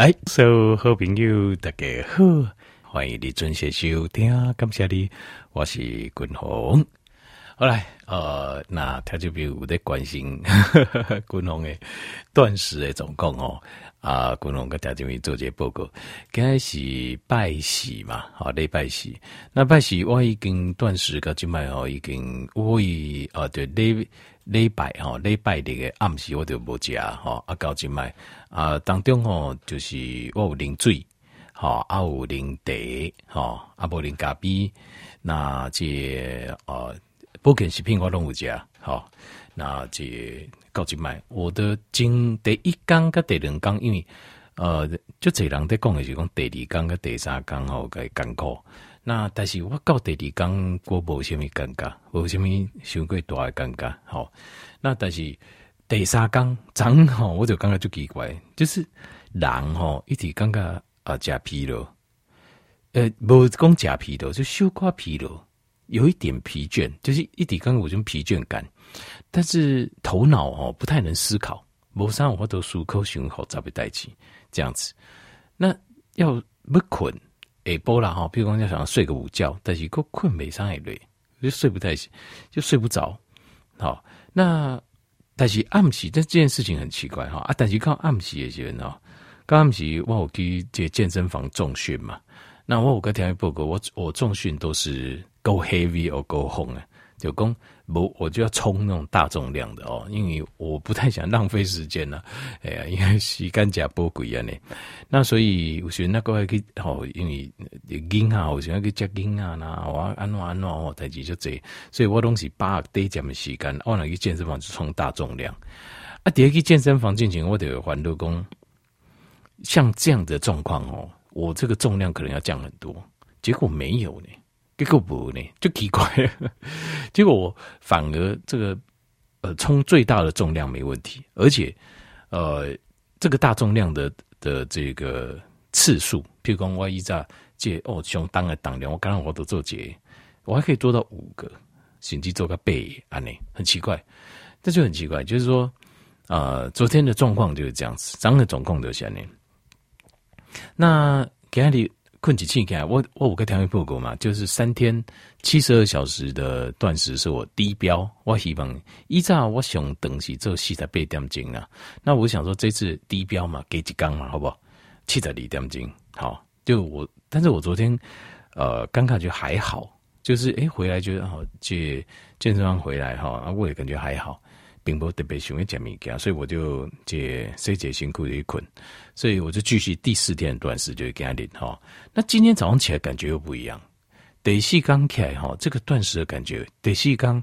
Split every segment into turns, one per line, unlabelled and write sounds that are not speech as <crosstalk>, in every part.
来，所有好朋友大家好，欢迎你准时收听，感谢你，我是君鸿。好来，呃，那他就比如在关心 <laughs> 君鸿的断食的状况哦。啊，君鸿跟大家做这个报告，今天是拜喜嘛，好，礼拜喜。那拜喜我已经断食到今麦哦，已经我以啊对礼礼拜哈礼拜的个暗时我就无食哈，啊到今麦啊当中吼就是我有啉水，吼啊有啉茶，吼啊无啉咖啡，那这呃保健食品我拢有食，吼那这。告急麦，我的经第一缸甲第二缸，因为呃，就这人在讲诶是讲第二缸甲第三缸吼个艰苦。那但是我到第二天，我无虾米尴尬，无虾米伤过大的尴尬。好，那但是第三缸刚好，我就感觉就奇怪，就是人吼一直感觉啊，假疲劳，呃，无讲假疲劳，就小可疲劳，有一点疲倦，就是一直感觉有种疲倦感。但是头脑哦不太能思考，某三我都思考想好早被带起这样子。那要不困哎波啦哈，比如讲要想要睡个午觉，但是够困没上也累，就睡不太醒，就睡不着。好，那但是暗时，但这件事情很奇怪哈啊！但是靠暗时的人哦，刚暗时我有去这健身房重训嘛，那我有个条件报告，我我重训都是 go heavy or go home 啊，就讲。不，我就要冲那种大重量的哦，因为我不太想浪费时间了。<laughs> 哎呀，因为时间加宝贵啊呢。那所以我选那个去哦，因为硬啊，我想去接硬啊，那我安怎安怎哦，代志就这，所以我拢是把得这么时间，我那去健身房就冲大重量。啊，第二去健身房进行，我得还多工。像这样的状况哦，我这个重量可能要降很多，结果没有呢。结果不呢，就奇怪了。<laughs> 结果我反而这个呃，冲最大的重量没问题，而且呃，这个大重量的的这个次数，譬如说我一在借哦，像当个当量，我刚刚我都做结，我还可以做到五个，甚至做个背啊，呢很奇怪，这就很奇怪，就是说呃，昨天的状况就是这样子，涨的总共留下呢。那给你。困起气来，我我五个条件报告嘛，就是三天七十二小时的断食是我低标。我希望依照我想等是做四十八点钟啊。那我想说这次低标嘛，给几缸嘛，好不好？七十二点钟，好。就我，但是我昨天呃刚感觉还好，就是诶、回来觉得好，去健身房回来哈，我也感觉还好。并不特别喜欢讲物件，所以我就借睡觉辛苦的一困，所以我就继续第四天的断食，就给他练哈。那今天早上起来感觉又不一样，第四刚起来哈，这个断食的感觉，第四刚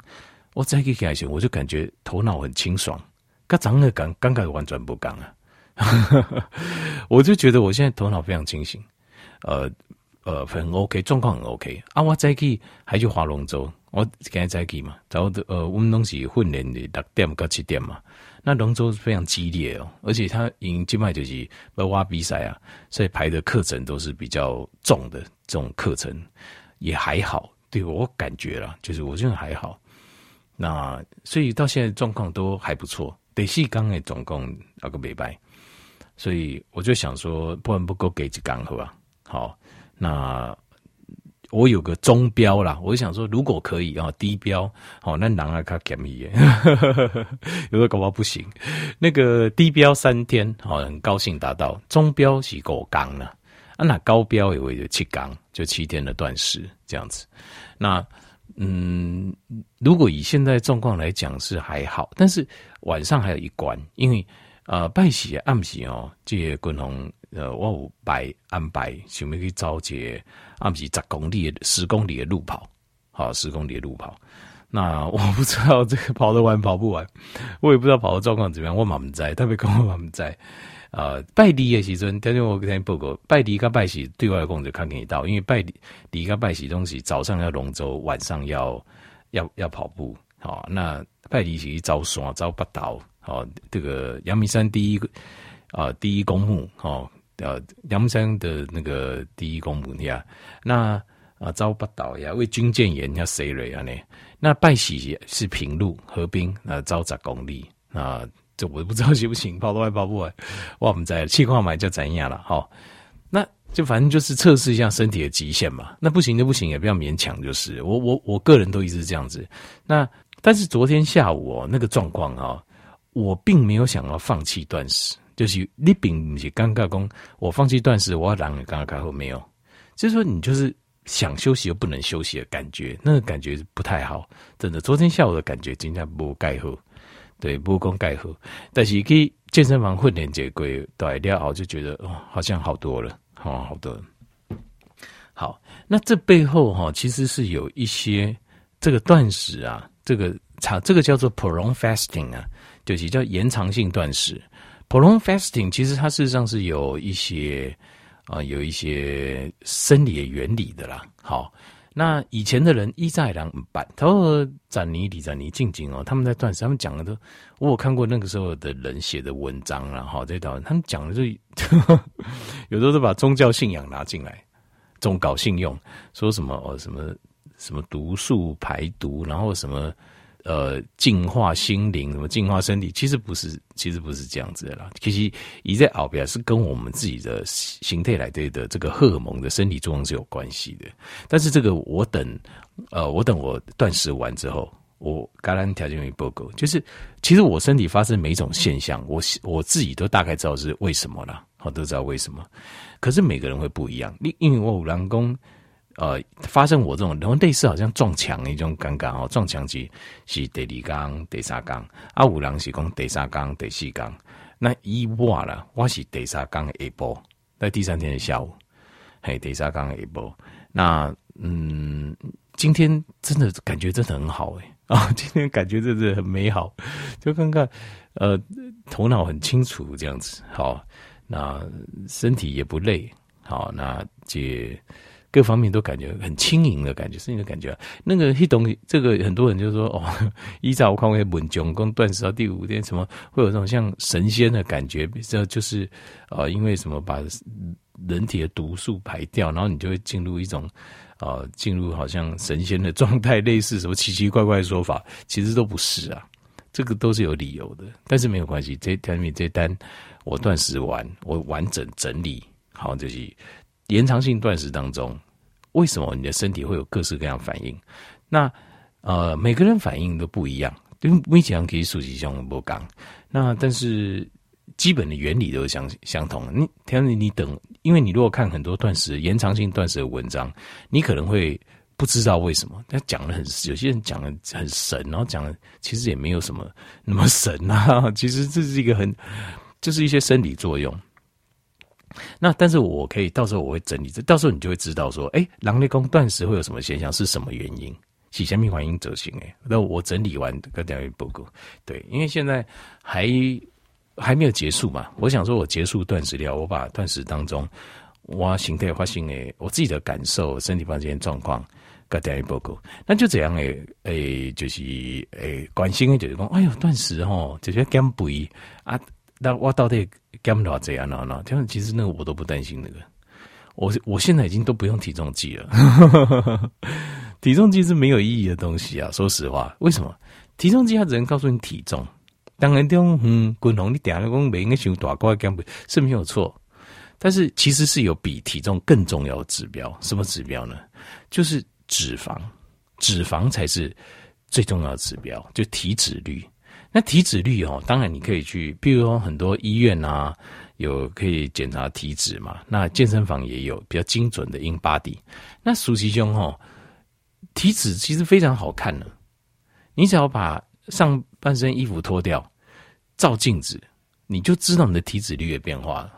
我再给开始，我就感觉头脑很清爽，跟早上的感刚刚完全不刚啊，<laughs> 我就觉得我现在头脑非常清醒，呃呃很 OK，状况很 OK 啊，我再去还去划龙舟。我今天在去嘛，然后呃，我们东西训练的六点到七点嘛，那龙舟是非常激烈哦，而且他赢金麦就是要挖比赛啊，所以排的课程都是比较重的这种课程，也还好，对我感觉啦，就是我觉得还好。那所以到现在状况都还不错，第四缸诶总共那个礼拜，所以我就想说，不然不够给几缸好吧？好，那。我有个中标啦，我想说，如果可以啊，低标好，那狼啊卡便宜，<laughs> 有的搞不好不行。那个低标三天，好，很高兴达到。中标是五缸了，啊，那高标也会有七缸，就七天的断食这样子。那嗯，如果以现在状况来讲是还好，但是晚上还有一关，因为呃，拜喜暗喜哦，这些滚红。呃，我有排安排，想要去找一个，不是十公里的十公里的路跑，好，十公里的路跑。那我不知道这个跑得完跑不完，我也不知道跑的状况怎么样。我满不在，特别跟我满不在。呃，拜迪的时阵，但是我跟你报告，拜迪跟拜喜对外公就看得到，因为拜迪跟拜喜东西早上要龙舟，晚上要要要跑步。好，那拜迪是走山走北道，好，这个阳明山第一个啊、呃，第一公墓，好。呃，阳明山的那个第一公墓呀，那啊，招八岛呀，为军舰岩要谁了呀？呢？那拜喜是平路河滨，那招十公里啊，这我不知道行不行，跑都还跑不完。哇，我们在气矿买就怎样了？好，那就反正就是测试一下身体的极限嘛。那不行就不行，也不要勉强，就是我我我个人都一直这样子。那但是昨天下午哦，那个状况啊，我并没有想要放弃断食，就是你并不是尴尬讲，我放弃断食，我要让你尴尬后没有，就是说你就是。想休息又不能休息的感觉，那个感觉不太好，真的。昨天下午的感觉真的不盖好，对，不功盖好。但是去健身房混练这个对了后，就觉得哦，好像好多了，哦，好多。好，那这背后哈，其实是有一些这个断食啊，这个长这个叫做 prolonged fasting 啊，就是叫延长性断食。Prolonged fasting 其实它事实上是有一些。啊，有一些生理的原理的啦。好，那以前的人一再两板，他说展尼李展尼静静哦，他们在断食，他们讲的都，我有看过那个时候的人写的文章啦。好，这道他们讲的就呵呵 <laughs> 有时候都把宗教信仰拿进来，中搞信用，说什么哦什么什么毒素排毒，然后什么。呃，净化心灵，什么净化身体，其实不是，其实不是这样子的啦。其实，一在奥比亚是跟我们自己的形态来对的这个荷尔蒙的身体作用是有关系的。但是这个我等，呃，我等我断食完之后，我橄榄条件与报告，就是其实我身体发生每一种现象，我我自己都大概知道是为什么了，我都知道为什么。可是每个人会不一样，因因为我有人讲。呃，发生我这种，然后类似好像撞墙那种尴尬哦，撞墙期是第二缸、第三缸，啊，有人是讲第三缸、第四缸，那一我啦，我是第三缸的下晡，在第三天的下午，嘿，第三缸的下晡，那嗯，今天真的感觉真的很好诶啊，<laughs> 今天感觉真的很美好，就看看呃，头脑很清楚这样子，好，那身体也不累，好，那这。各方面都感觉很轻盈的感觉，是你的感觉。那个一懂这个，很多人就说哦，依照我看会稳中跟断食到第五天，什么会有这种像神仙的感觉？这就是呃，因为什么把人体的毒素排掉，然后你就会进入一种呃，进入好像神仙的状态，类似什么奇奇怪怪的说法，其实都不是啊。这个都是有理由的，但是没有关系。这条米这单我断食完，我完整整理好，就是。延长性断食当中，为什么你的身体会有各式各样反应？那呃，每个人反应都不一样，因为每讲可以数据上不讲。那但是基本的原理都是相相同的。你，天你你等，因为你如果看很多断食延长性断食的文章，你可能会不知道为什么。他讲的很，有些人讲的很神，然后讲的其实也没有什么那么神啊。其实这是一个很，就是一些生理作用。那但是我可以到时候我会整理，这到时候你就会知道说，哎、欸，狼类宫断食会有什么现象，是什么原因？洗下面反应则行哎，那我整理完个调研报告，对，因为现在还还没有结束嘛，我想说我结束断食了，我把断食当中我形态发现诶，我自己的感受、身体方面状况个调研报告，那就这样诶，诶、就是诶、关心的就是讲，哎呦，断食吼，就是减肥啊。那我到底干多少这样那那？这样其实那个我都不担心那个，我我现在已经都不用体重计了，<laughs> 体重计是没有意义的东西啊。说实话，为什么？体重计它只能告诉你体重，当然这种嗯，滚红你点了讲每个想大块减肥是没有错，但是其实是有比体重更重要的指标，什么指标呢？就是脂肪，脂肪才是最重要的指标，就体脂率。那体脂率哦，当然你可以去，比如说很多医院啊，有可以检查体脂嘛。那健身房也有比较精准的 InBody。那熟悉兄哦，体脂其实非常好看的。你只要把上半身衣服脱掉，照镜子，你就知道你的体脂率的变化了。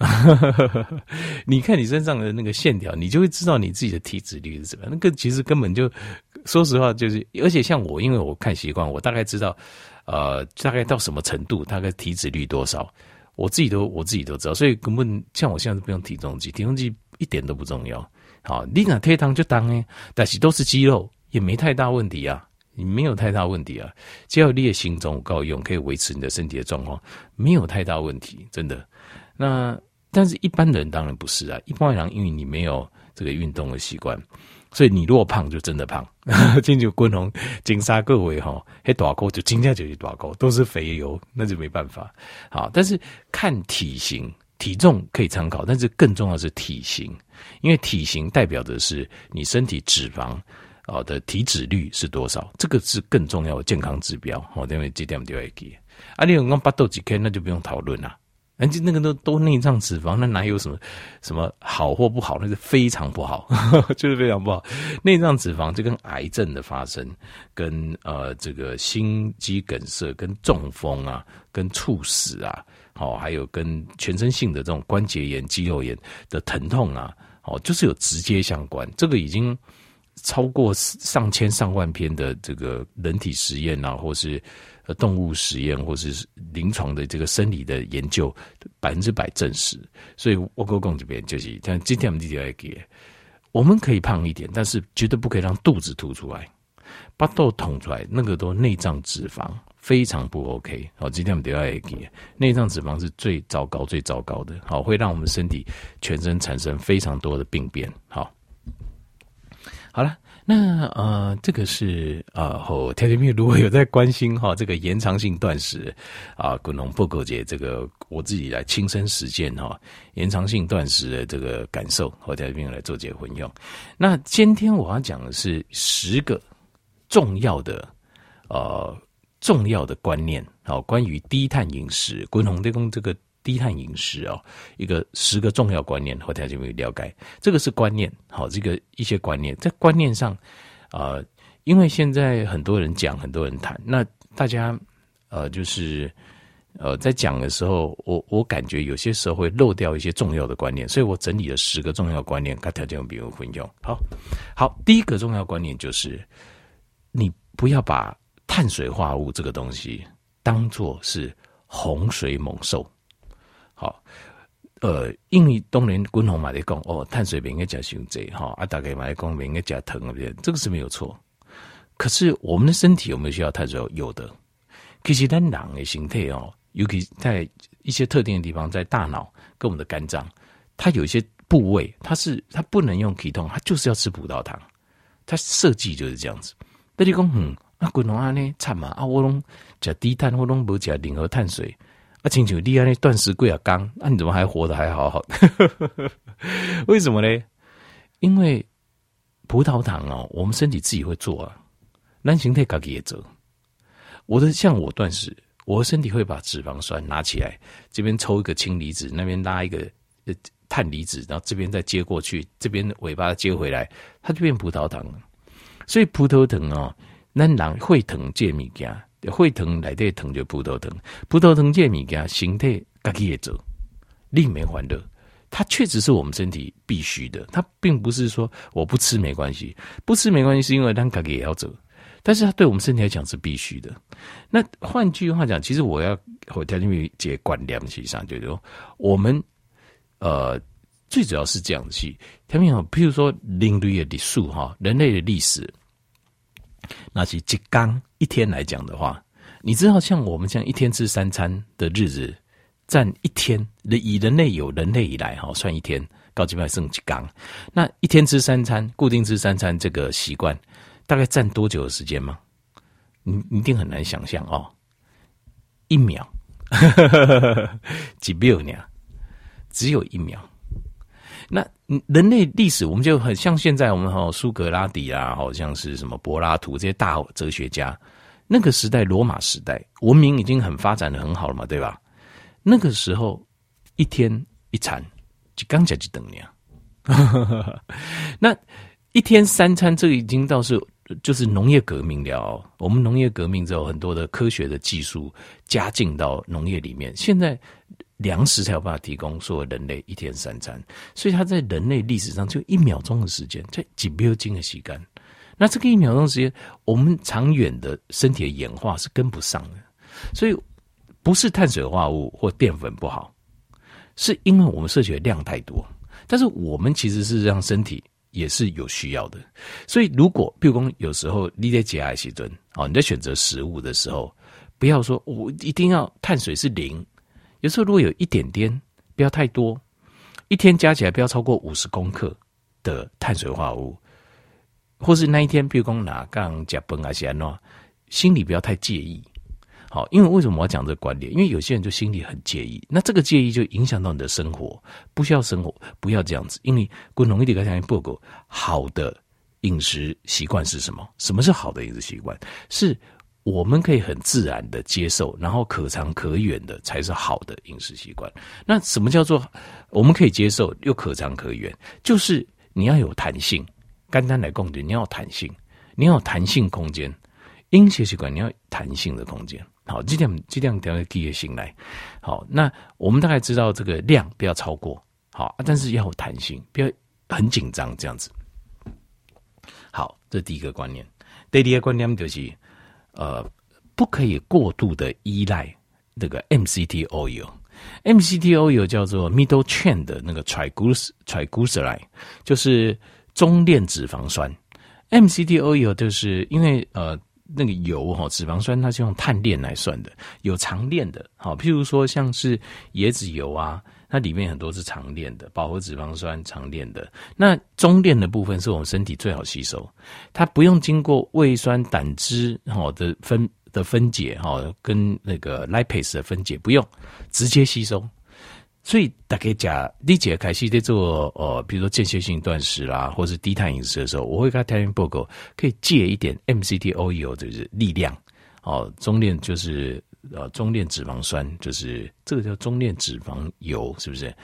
<laughs> 你看你身上的那个线条，你就会知道你自己的体脂率是怎么。那个其实根本就，说实话，就是而且像我，因为我看习惯，我大概知道。呃，大概到什么程度，大概体脂率多少，我自己都我自己都知道，所以根本像我现在都不用体重计，体重计一点都不重要。好，你那推糖就当哎，但是都是肌肉，也没太大问题啊，你没有太大问题啊，只要你的心脏够用，可以维持你的身体的状况，没有太大问题，真的。那但是一般人当然不是啊，一般人因为你没有这个运动的习惯。所以你若胖就真的胖，<laughs> 进去滚红金沙各位哈，嘿大沟就金价就是大沟，都是肥油，那就没办法。好，但是看体型、体重可以参考，但是更重要的是体型，因为体型代表的是你身体脂肪啊的体脂率是多少，这个是更重要的健康指标。好，因为这点就要记。啊，你有讲八豆几 K，那就不用讨论了。人家那个都都内脏脂肪，那哪有什么什么好或不好？那是非常不好，<laughs> 就是非常不好。内脏脂肪就跟癌症的发生，跟呃这个心肌梗塞、跟中风啊、跟猝死啊，好，还有跟全身性的这种关节炎、肌肉炎的疼痛啊，哦，就是有直接相关。这个已经超过上千上万篇的这个人体实验啊，或是。呃，动物实验或是临床的这个生理的研究，百分之百证实。所以，我哥公这边就是，像今天我们弟弟来给，我们可以胖一点，但是绝对不可以让肚子凸出来，把肚捅出来，那个都内脏脂肪，非常不 OK。好，今天我们都要给内脏脂肪是最糟糕、最糟糕的，好，会让我们身体全身产生非常多的病变。好，好了。那呃，这个是呃，后条件面如果有在关心哈，这个延长性断食啊，滚龙不苟节这个我自己来亲身实践哈，延长性断食的这个感受和条件面来做结婚用。那今天我要讲的是十个重要的呃重要的观念，好，关于低碳饮食，滚龙对公这个。低碳饮食哦，一个十个重要观念，和大家有没有了解？这个是观念，好，这个一些观念在观念上，啊、呃，因为现在很多人讲，很多人谈，那大家呃，就是呃，在讲的时候，我我感觉有些时候会漏掉一些重要的观念，所以我整理了十个重要观念，跟大家有没有混用？好，好，第一个重要观念就是，你不要把碳水化合物这个东西当做是洪水猛兽。好，呃，因为当年滚红嘛在讲哦，碳水不应该加胸椎哈，啊，大概嘛在讲不应该加糖啊，这个是没有错。可是我们的身体有没有需要碳水？有的。其实咱人的形态哦，尤其在一些特定的地方，在大脑跟我们的肝脏，它有一些部位，它是它不能用体痛，它就是要吃葡萄糖，它设计就是这样子。那你讲嗯，那滚红啊呢，惨嘛啊，我拢加低碳，我拢不加任何碳水。啊，清楚厉害那断食贵啊，刚，那你怎么还活得还好好的？<laughs> 为什么呢？因为葡萄糖哦，我们身体自己会做啊，男性太高也做。我的像我断食，我的身体会把脂肪酸拿起来，这边抽一个氢离子，那边拉一个呃碳离子，然后这边再接过去，这边尾巴接回来，它就变葡萄糖了。所以葡萄糖哦，那人会疼这物件。会疼来对疼就葡萄糖，葡萄糖这物件形态自己也走，另没欢乐。它确实是我们身体必须的，它并不是说我不吃没关系，不吃没关系是因为它自己也要走，但是它对我们身体来讲是必须的。那换句话讲，其实我要和条件面接观念实上就是说，我们呃最主要是这样子，条件好，譬如说人类的历史哈，人类的历史。那是一缸一天来讲的话，你知道像我们这样一天吃三餐的日子，占一天人以人类有人类以来哈算一天，高级派剩几缸，那一天吃三餐，固定吃三餐这个习惯，大概占多久的时间吗？你你一定很难想象哦，一秒，<laughs> 几秒呢？只有一秒。那人类历史，我们就很像现在我们哈苏格拉底啊，好像是什么柏拉图这些大哲学家，那个时代罗马时代文明已经很发展的很好了嘛，对吧？那个时候一天一餐就刚讲就等你啊，<laughs> 那一天三餐这已经倒是就是农业革命了。我们农业革命之后，很多的科学的技术加进到农业里面，现在。粮食才有办法提供所有人类一天三餐，所以他在人类历史上就一秒钟的时间，在几秒钟的时间。那这个一秒钟时间，我们长远的身体的演化是跟不上的。所以不是碳水化合物或淀粉不好，是因为我们摄取的量太多。但是我们其实是让身体也是有需要的。所以如果譬如说有时候你在节哀时阵哦，你在选择食物的时候，不要说我一定要碳水是零。有时候如果有一点点，不要太多，一天加起来不要超过五十公克的碳水化合物，或是那一天，比如讲哪杠加崩啊些喏，心里不要太介意。好，因为为什么我要讲这个观点？因为有些人就心里很介意，那这个介意就影响到你的生活，不需要生活，不要这样子。因为共同一点讲，报告好的饮食习惯是什么？什么是好的饮食习惯？是我们可以很自然的接受，然后可长可远的才是好的饮食习惯。那什么叫做我们可以接受又可长可远？就是你要有弹性，肝胆来讲，你要弹性，你要有弹性空间。饮食习惯你要弹性的空间。好，这点这点调个记忆醒来。好，那我们大概知道这个量不要超过，好，但是要有弹性，不要很紧张这样子。好，这第一个观念。第二个观念就是，呃，不可以过度的依赖那个 MCT oil。MCT oil 叫做 middle chain 的那个 triglyceride，就是中链脂肪酸。MCT oil 就是因为呃。那个油哈，脂肪酸它是用碳链来算的，有长链的，好，譬如说像是椰子油啊，它里面很多是长链的，饱和脂肪酸长链的。那中链的部分是我们身体最好吸收，它不用经过胃酸胆汁哈的分的分解哈，跟那个 lipase 的分解不用，直接吸收。所以大概讲，理解凯西在做呃，比如说间歇性断食啦，或是低碳饮食的时候，我会跟他谈报告，可以借一点 MCT oil 就是力量哦，中链就是呃中链脂肪酸，就是这个叫中链脂肪油，是不是？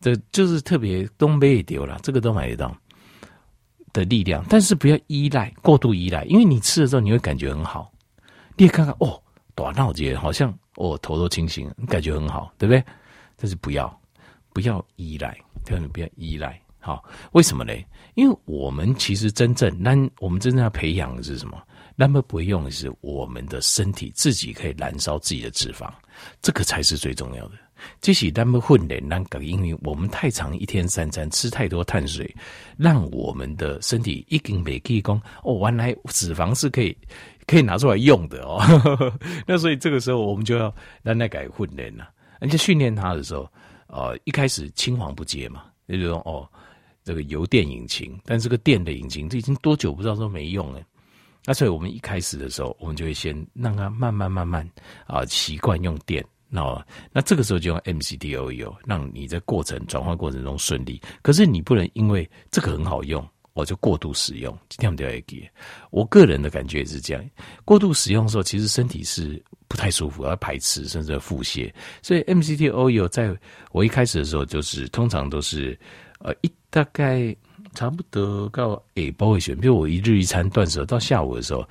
这就是特别东北也丢了，这个都买得到的力量，但是不要依赖过度依赖，因为你吃了之后你会感觉很好，你也看看哦，短脑节好像哦头都清醒，你感觉很好，对不对？但是不要，不要依赖，千万不要依赖。好，为什么呢？因为我们其实真正，那我们真正要培养的是什么？那么不用的是我们的身体自己可以燃烧自己的脂肪，这个才是最重要的。这是那么混的，那个因为我们太长一天三餐吃太多碳水，让我们的身体已经没记功哦，原来脂肪是可以可以拿出来用的哦。<laughs> 那所以这个时候我们就要让那改混练了。而且训练他的时候，呃，一开始青黄不接嘛，就是说，哦，这个油电引擎，但这个电的引擎，这已经多久不知道都没用了。那所以我们一开始的时候，我们就会先让它慢慢慢慢啊习惯用电，那那这个时候就用 MCT oil，让你在过程转换过程中顺利。可是你不能因为这个很好用。我就过度使用，今天我们就要给。我个人的感觉也是这样，过度使用的时候，其实身体是不太舒服，要排斥，甚至腹泻。所以 MCT oil 在我一开始的时候，就是通常都是呃一大概差不多到诶不会选，比如我一日一餐断食到下午的时候，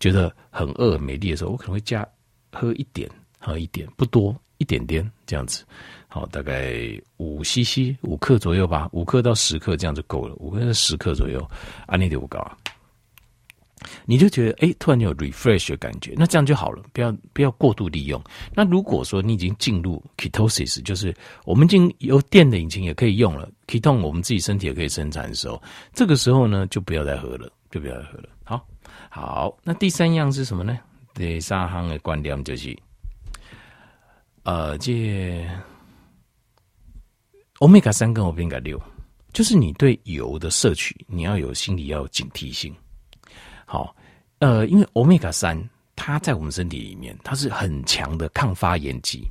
觉得很饿没力的时候，我可能会加喝一点，喝一点不多，一点点这样子。好，大概五 CC 五克左右吧，五克到十克这样就够了，五克到十克左右，安利的不高啊。你就觉得哎、突然有 refresh 的感觉，那这样就好了，不要不要过度利用。那如果说你已经进入 ketosis，就是我们进有电的引擎也可以用了，ketone 我们自己身体也可以生产的时候，这个时候呢就不要再喝了，就不要再喝了。好，好，那第三样是什么呢？第三项的观念就是，呃，这。欧米伽三跟欧米伽六，就是你对油的摄取，你要有心理要有警惕性。好，呃，因为欧米伽三它在我们身体里面，它是很强的抗发炎剂，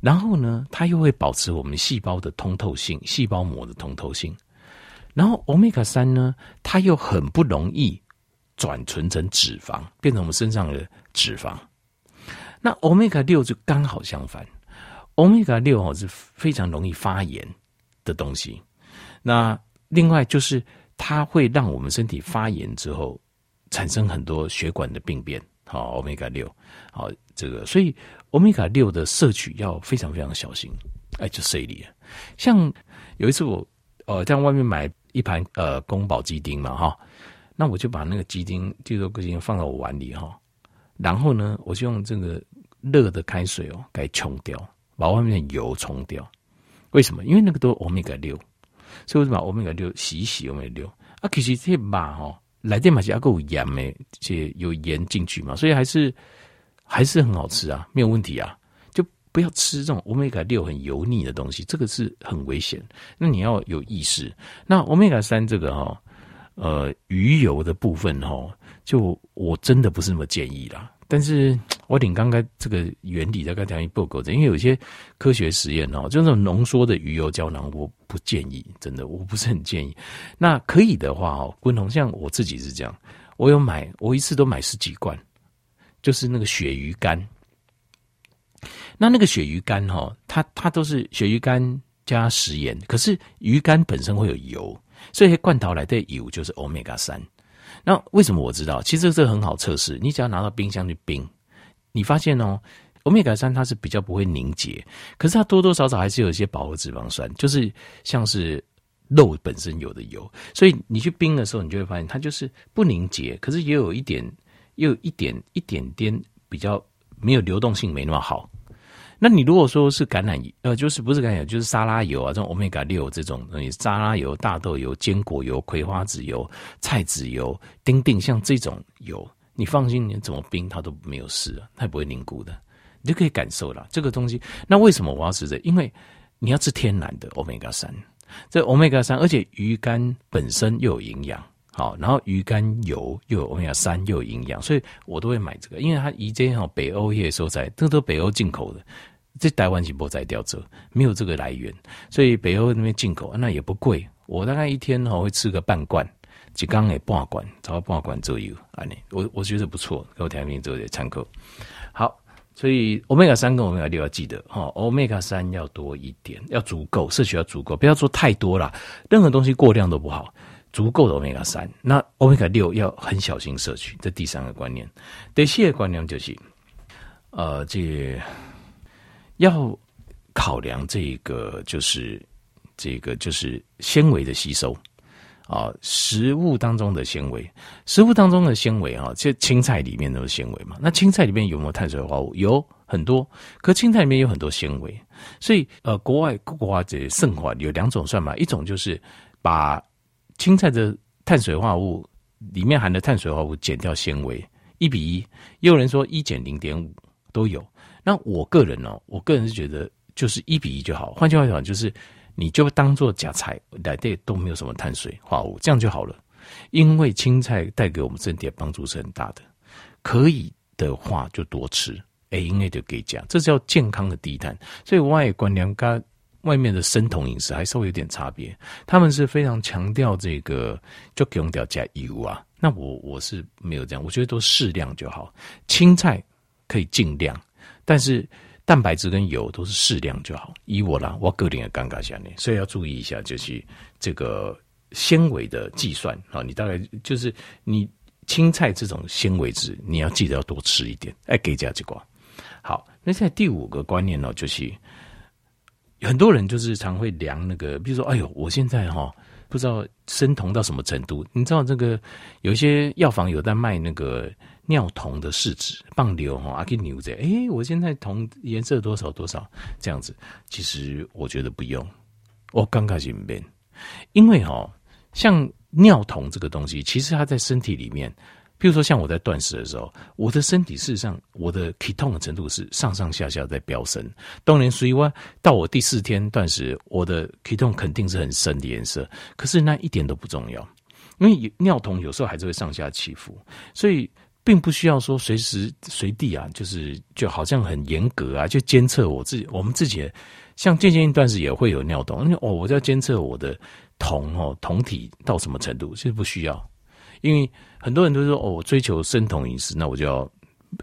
然后呢，它又会保持我们细胞的通透性，细胞膜的通透性。然后欧米伽三呢，它又很不容易转存成脂肪，变成我们身上的脂肪。那欧米伽六就刚好相反。欧米伽六哦是非常容易发炎的东西，那另外就是它会让我们身体发炎之后产生很多血管的病变。好，欧米伽六，好这个，所以欧米伽六的摄取要非常非常小心。哎，就这里，像有一次我呃在外面买一盘呃宫保鸡丁嘛哈，那我就把那个鸡丁这个鸡丁放到我碗里哈，然后呢我就用这个热的开水哦给冲掉。把外面的油冲掉，为什么？因为那个都欧米伽六，所以我就把欧米伽六洗一洗欧米伽六啊。其实这把哈来电嘛是要够盐诶，这有盐进去嘛，所以还是还是很好吃啊，没有问题啊。就不要吃这种欧米伽六很油腻的东西，这个是很危险。那你要有意识。那欧米伽三这个哈，呃，鱼油的部分哈，就我真的不是那么建议啦。但是我顶刚刚这个原理大概讲一报告的，因为有些科学实验哦，就那种浓缩的鱼油胶囊，我不建议，真的我不是很建议。那可以的话哦，滚筒像我自己是这样，我有买，我一次都买十几罐，就是那个鳕鱼干。那那个鳕鱼干哈，它它都是鳕鱼干加食盐，可是鱼干本身会有油，所以罐头来的油就是欧米伽三。那为什么我知道？其实这个很好测试，你只要拿到冰箱去冰，你发现哦，欧米伽三它是比较不会凝结，可是它多多少少还是有一些饱和脂肪酸，就是像是肉本身有的油，所以你去冰的时候，你就会发现它就是不凝结，可是也有一点，又有一点一点点比较没有流动性，没那么好。那你如果说是橄榄油，呃，就是不是橄榄油，就是沙拉油啊，这种欧米伽六这种东西，沙拉油、大豆油、坚果油、葵花籽油、菜籽油、丁丁，像这种油，你放心，你怎么冰它都没有事啊，它也不会凝固的，你就可以感受了这个东西。那为什么我要吃这？因为你要吃天然的欧米伽三，这欧米伽三，而且鱼肝本身又有营养，好，然后鱼肝油又有欧米伽三又有营养，所以我都会买这个，因为它以前哈北欧也收在，这都北欧进口的。这台湾是不在掉这，没有这个来源，所以北欧那边进口那也不贵。我大概一天哈会吃个半罐，几缸也半罐，超半罐左右啊。你我我觉得不错，给我调明做点参考。好，所以欧米伽三跟欧米伽六要记得哈，欧米伽三要多一点，要足够，摄取要足够，不要做太多啦。任何东西过量都不好，足够的欧米伽三，那欧米伽六要很小心摄取。这第三个观念，第四个观念就是，呃，这。要考量这个，就是这个，就是纤维的吸收啊，食物当中的纤维，食物当中的纤维啊，其实青菜里面都是纤维嘛。那青菜里面有没有碳水化合物？有很多，可青菜里面有很多纤维，所以呃，国外国外这算法有两种算法，一种就是把青菜的碳水化合物里面含的碳水化合物减掉纤维，一比一，也有人说一减零点五都有。那我个人呢、我个人是觉得就是一比一就好。换句话讲，就是你就当做假菜来对都没有什么碳水化合物，这样就好了。因为青菜带给我们身体的帮助是很大的，可以的话就多吃。哎，应该就可以讲，这叫健康的低碳。所以外观念跟外面的生酮饮食还稍微有点差别。他们是非常强调这个就不用掉加油啊。那我我是没有这样，我觉得都适量就好。青菜可以尽量。但是蛋白质跟油都是适量就好。以我啦，我个人的尴尬下面，所以要注意一下，就是这个纤维的计算啊。你大概就是你青菜这种纤维质，你要记得要多吃一点。哎，给加几瓜。好，那现在第五个观念呢，就是很多人就是常会量那个，比如说，哎呦，我现在哈不知道生酮到什么程度。你知道这个有一些药房有在卖那个。尿酮的试纸，棒流哈，阿给牛仔，哎，我现在酮颜色多少多少这样子，其实我觉得不用，我刚开始变，因为哈，像尿酮这个东西，其实它在身体里面，譬如说像我在断食的时候，我的身体事实上我的 ketone 的程度是上上下下在飙升，当然所以我到我第四天断食，我的 ketone 肯定是很深的颜色，可是那一点都不重要，因为尿酮有时候还是会上下起伏，所以。并不需要说随时随地啊，就是就好像很严格啊，就监测我自己。我们自己像间歇性断食也会有尿酮，因为哦，我在监测我的酮哦酮体到什么程度，其实不需要。因为很多人都说哦，我追求生酮饮食，那我就要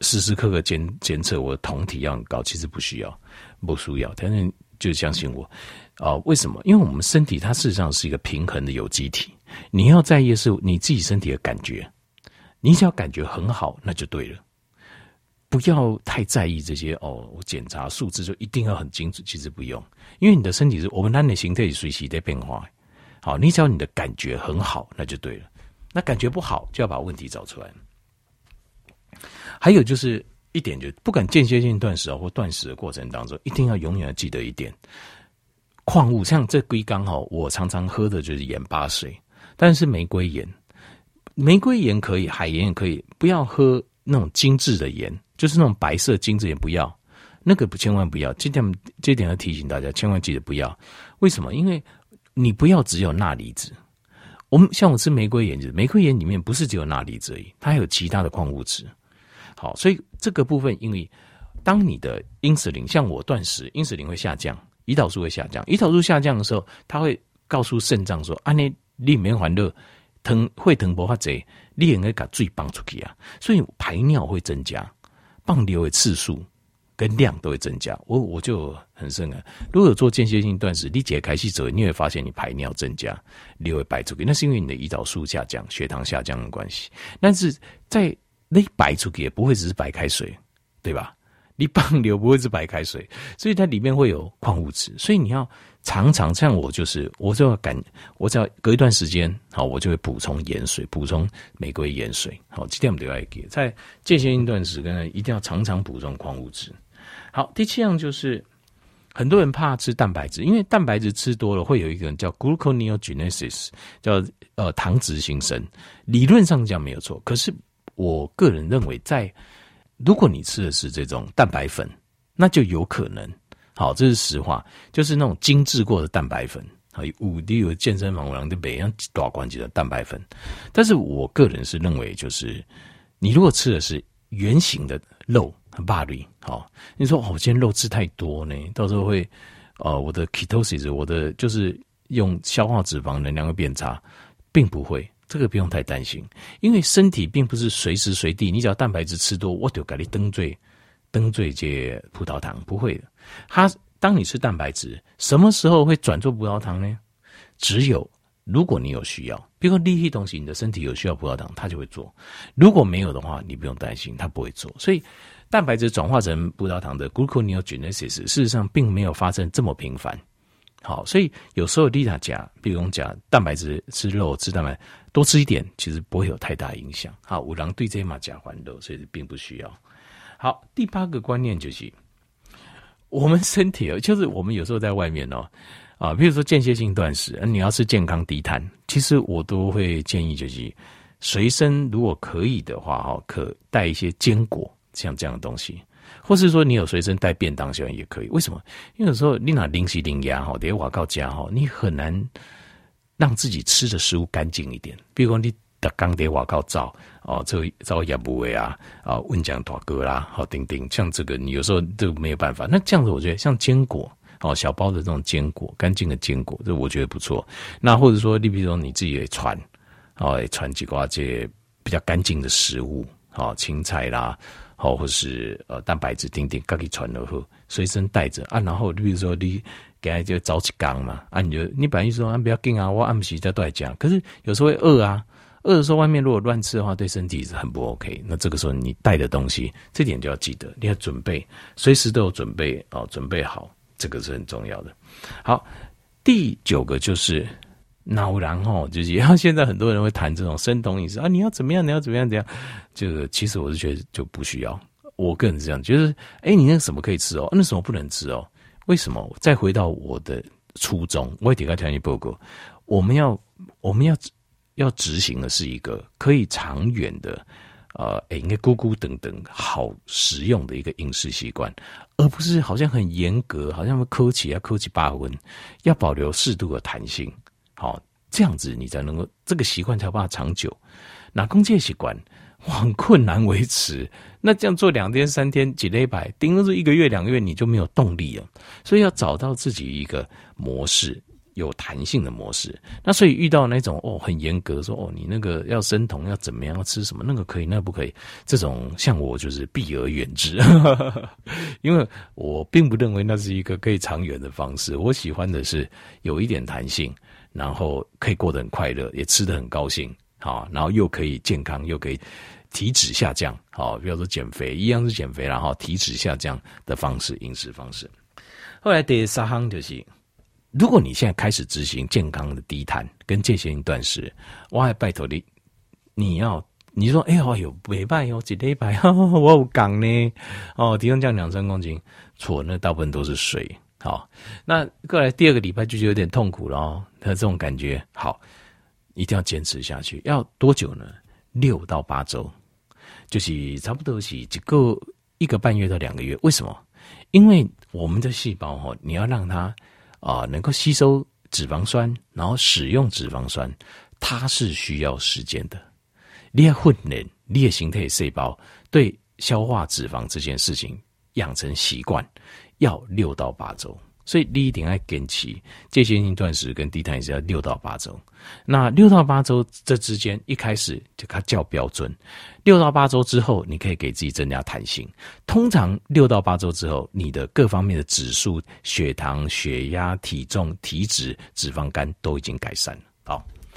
时时刻刻监监测我的酮体要很高，其实不需要，不需要。但是就相信我啊，为什么？因为我们身体它事实上是一个平衡的有机体，你要在意的是你自己身体的感觉。你只要感觉很好，那就对了，不要太在意这些哦。我检查数字就一定要很精准，其实不用，因为你的身体是我们人的形态随时在变化。好，你只要你的感觉很好，那就对了。那感觉不好，就要把问题找出来。还有就是一点，就不管间歇性断食啊或断食的过程当中，一定要永远记得一点：矿物像这龟缸哈，我常常喝的就是盐巴水，但是玫瑰盐。玫瑰盐可以，海盐也可以，不要喝那种精致的盐，就是那种白色精致盐不要。那个不千万不要，这点这点要提醒大家，千万记得不要。为什么？因为你不要只有钠离子。我们像我吃玫瑰盐，就是玫瑰盐里面不是只有钠离子而已，它还有其他的矿物质。好，所以这个部分，因为当你的因子灵，像我断食，因子灵会下降，胰岛素会下降，胰岛素下降的时候，它会告诉肾脏说：“啊，你里面还热，疼会疼不发贼，你应该把水放出去啊。”所以排尿会增加，放尿的次数。跟量都会增加，我我就很深啊。如果有做间歇性断食，你解开气之后，你会发现你排尿增加，你会排出去，那是因为你的胰岛素下降、血糖下降的关系。但是在你排出去也不会只是白开水，对吧？你放流不会是白开水，所以它里面会有矿物质，所以你要常常像我就是，我就要赶，我只要隔一段时间，好，我就会补充盐水，补充玫瑰盐水，好，这点我们都要给。在间歇性断食跟一定要常常补充矿物质。好，第七样就是很多人怕吃蛋白质，因为蛋白质吃多了会有一个人叫 gluconeogenesis，叫呃糖质新生。理论上讲没有错，可是我个人认为在，如果你吃的是这种蛋白粉，那就有可能。好，这是实话，就是那种精致过的蛋白粉，还有五 D 有健身房我的每样大关节的蛋白粉。但是我个人是认为，就是你如果吃的是圆形的肉。很霸凌，好，你说哦，我今天肉吃太多呢，到时候会，呃，我的 ketosis，我的就是用消化脂肪能量会变差，并不会，这个不用太担心，因为身体并不是随时随地，你只要蛋白质吃多，我就给你登罪，登罪接葡萄糖，不会的。它当你吃蛋白质，什么时候会转做葡萄糖呢？只有。如果你有需要，比如说利益东西，你的身体有需要葡萄糖，它就会做；如果没有的话，你不用担心，它不会做。所以，蛋白质转化成葡萄糖的 gluconeogenesis 事实上并没有发生这么频繁。好，所以有时候利他钾，比如讲蛋白质吃肉吃蛋白多吃一点，其实不会有太大影响。好，五郎对这马钾还肉，所以并不需要。好，第八个观念就是，我们身体就是我们有时候在外面哦。啊，比如说间歇性断食，你要吃健康低碳，其实我都会建议就是随身如果可以的话，哈，可带一些坚果，像这样的东西，或是说你有随身带便当箱也可以。为什么？因为有时候你拿零食零压哈，得瓦告家哈，你很难让自己吃的食物干净一点。比如说你的刚得瓦告照哦，这照也不会啊啊，温讲大哥啦，好丁丁，像这个你有时候都没有办法。那这样子，我觉得像坚果。哦，小包的这种坚果，干净的坚果，这我觉得不错。那或者说，你比如说你自己也传，哦，也传几瓜这比较干净的食物，哦，青菜啦，好，或是呃蛋白质，丁丁可以传了后，随身带着啊。然后你比如说你给他就早起缸嘛，啊，你就你本来说啊不要紧啊，我按不起再都来讲。可是有时候会饿啊，饿的时候外面如果乱吃的话，对身体是很不 OK。那这个时候你带的东西，这点就要记得，你要准备，随时都有准备哦，准备好。这个是很重要的。好，第九个就是脑然后就是，然后现在很多人会谈这种生酮饮食啊，你要怎么样？你要怎么样？怎样？这个其实我是觉得就不需要。我个人是这样，就是哎，你那个什么可以吃哦？那什么不能吃哦？为什么？再回到我的初衷，我也提个条件报告，我们要我们要要执行的是一个可以长远的。呃，诶，应该咕咕等等好实用的一个饮食习惯，而不是好像很严格，好像会抠起啊抠起八分，要保留适度的弹性，好，这样子你才能够这个习惯才有办法长久。那工作习惯很困难维持，那这样做两天三天几礼拜，顶多是一个月两个月你就没有动力了，所以要找到自己一个模式。有弹性的模式，那所以遇到那种哦很严格说哦你那个要生酮要怎么样要吃什么那个可以那个不可以这种像我就是避而远之，<laughs> 因为我并不认为那是一个可以长远的方式。我喜欢的是有一点弹性，然后可以过得很快乐，也吃得很高兴，好，然后又可以健康，又可以体脂下降，好，比如说减肥一样是减肥，然后体脂下降的方式饮食方式。后来第三行就是。如果你现在开始执行健康的低碳跟间歇性断食，我还拜托你，你要你说哎呦有，没办哟，几礼拜 <laughs> 我有讲呢哦，体重降两三公斤，错，那大部分都是水。好，那过来第二个礼拜就是有点痛苦了哦，他这种感觉好，一定要坚持下去，要多久呢？六到八周，就是差不多是一个一个半月到两个月。为什么？因为我们的细胞哈，你要让它啊能够吸收脂肪酸，然后使用脂肪酸，它是需要时间的。你要训练你的形态细胞对消化脂肪这件事情养成习惯，要六到八周。所以你一定要坚持间歇性断食跟低碳饮食要六到八周。那六到八周这之间，一开始就它较标准。六到八周之后，你可以给自己增加弹性。通常六到八周之后，你的各方面的指数、血糖、血压、体重、体脂、脂肪肝都已经改善了。